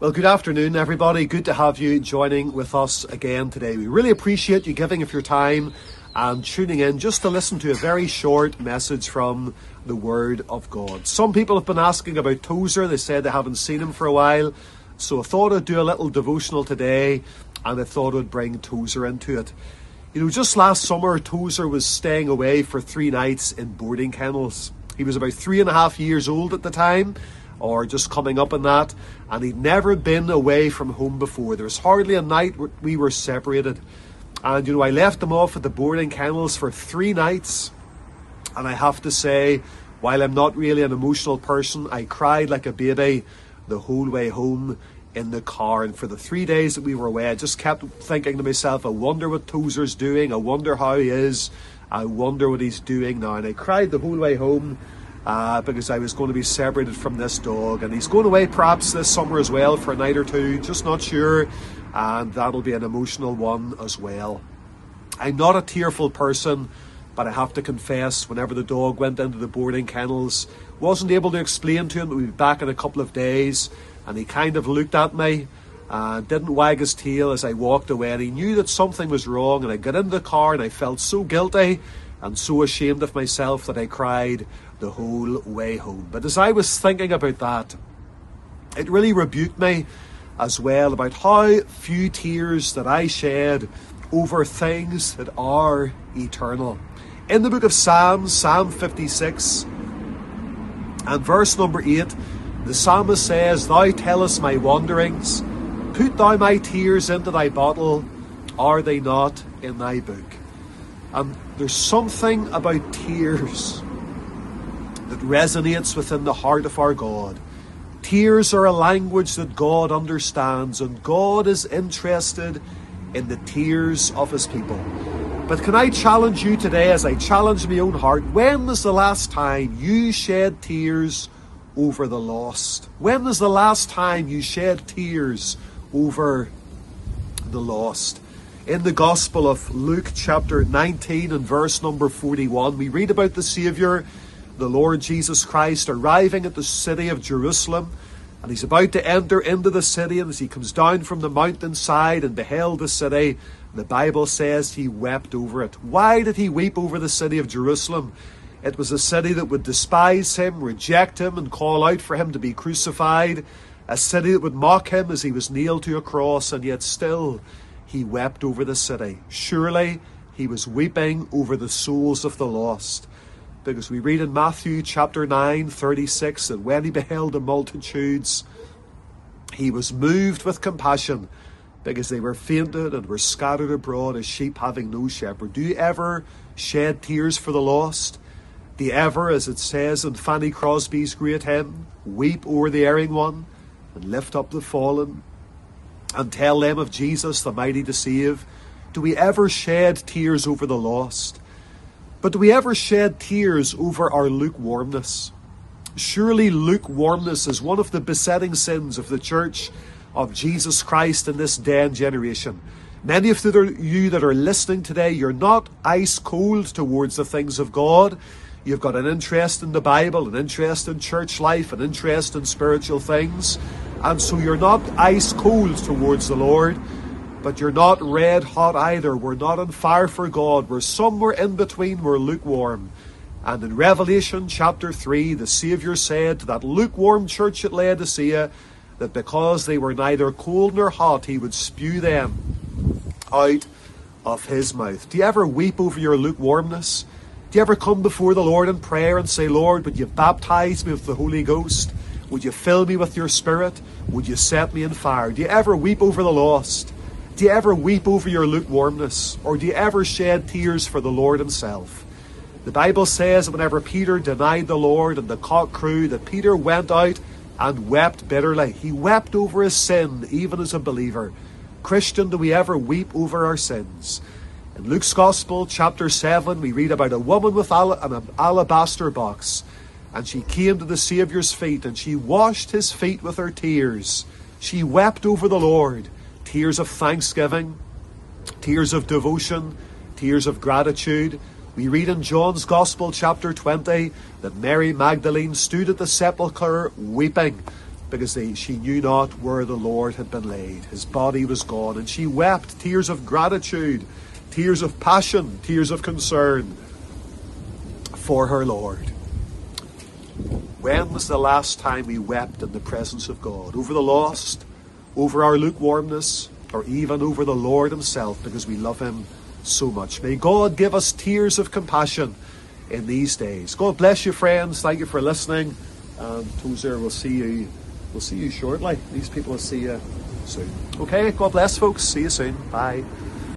Well, good afternoon, everybody. Good to have you joining with us again today. We really appreciate you giving of your time and tuning in just to listen to a very short message from the Word of God. Some people have been asking about Tozer. They said they haven't seen him for a while. So I thought I'd do a little devotional today and I thought I'd bring Tozer into it. You know, just last summer, Tozer was staying away for three nights in boarding kennels. He was about three and a half years old at the time or just coming up on that. And he'd never been away from home before. There was hardly a night we were separated. And, you know, I left him off at the boarding kennels for three nights. And I have to say, while I'm not really an emotional person, I cried like a baby the whole way home in the car. And for the three days that we were away, I just kept thinking to myself, I wonder what Tozer's doing. I wonder how he is. I wonder what he's doing now. And I cried the whole way home uh, because I was going to be separated from this dog. And he's going away perhaps this summer as well for a night or two, just not sure. And that'll be an emotional one as well. I'm not a tearful person, but I have to confess, whenever the dog went into the boarding kennels, wasn't able to explain to him that we'd be back in a couple of days. And he kind of looked at me and didn't wag his tail as I walked away. And he knew that something was wrong. And I got into the car and I felt so guilty and so ashamed of myself that I cried the whole way home. But as I was thinking about that, it really rebuked me as well about how few tears that I shed over things that are eternal. In the book of Psalms, Psalm 56, and verse number 8, the psalmist says, Thou tellest my wanderings, put thou my tears into thy bottle, are they not in thy book? And there's something about tears that resonates within the heart of our God. Tears are a language that God understands, and God is interested in the tears of His people. But can I challenge you today, as I challenge my own heart, when was the last time you shed tears over the lost? When was the last time you shed tears over the lost? In the Gospel of Luke, chapter 19, and verse number 41, we read about the Saviour the Lord Jesus Christ arriving at the city of Jerusalem. And he's about to enter into the city, and as he comes down from the mountainside and beheld the city, the Bible says he wept over it. Why did he weep over the city of Jerusalem? It was a city that would despise him, reject him, and call out for him to be crucified. A city that would mock him as he was nailed to a cross, and yet still he wept over the city. Surely he was weeping over the souls of the lost. Because we read in Matthew chapter 9, 36, that when he beheld the multitudes, he was moved with compassion because they were fainted and were scattered abroad as sheep having no shepherd. Do you ever shed tears for the lost? You ever, as it says in Fanny Crosby's great hymn, weep o'er the erring one and lift up the fallen and tell them of Jesus, the mighty to save? Do we ever shed tears over the lost? But do we ever shed tears over our lukewarmness? Surely lukewarmness is one of the besetting sins of the church of Jesus Christ in this day and generation. Many of you that are listening today, you're not ice cold towards the things of God. You've got an interest in the Bible, an interest in church life, an interest in spiritual things. And so you're not ice cold towards the Lord but you're not red hot either. We're not on fire for God. We're somewhere in between. We're lukewarm. And in Revelation chapter 3, the Saviour said to that lukewarm church at Laodicea that because they were neither cold nor hot, he would spew them out of his mouth. Do you ever weep over your lukewarmness? Do you ever come before the Lord in prayer and say, Lord, would you baptize me with the Holy Ghost? Would you fill me with your Spirit? Would you set me in fire? Do you ever weep over the lost? Do you ever weep over your lukewarmness? Or do you ever shed tears for the Lord Himself? The Bible says that whenever Peter denied the Lord and the cock crew, that Peter went out and wept bitterly. He wept over his sin, even as a believer. Christian, do we ever weep over our sins? In Luke's Gospel, chapter 7, we read about a woman with an alabaster box, and she came to the Saviour's feet, and she washed his feet with her tears. She wept over the Lord tears of thanksgiving, tears of devotion, tears of gratitude. We read in John's Gospel, chapter 20, that Mary Magdalene stood at the sepulchre weeping. because they, she knew not where the Lord had been laid. His body was gone, and she wept tears of gratitude, tears of passion, tears of concern for her Lord. When was the last time we wept in the presence of God? Over the lost, over our lukewarmness, or even over the Lord Himself because we love Him so much. May God give us tears of compassion in these days. God bless you, friends. Thank you for listening. And Tozer, we'll see you. We'll see you shortly. These people will see you soon. Okay, God bless, folks. See you soon. Bye.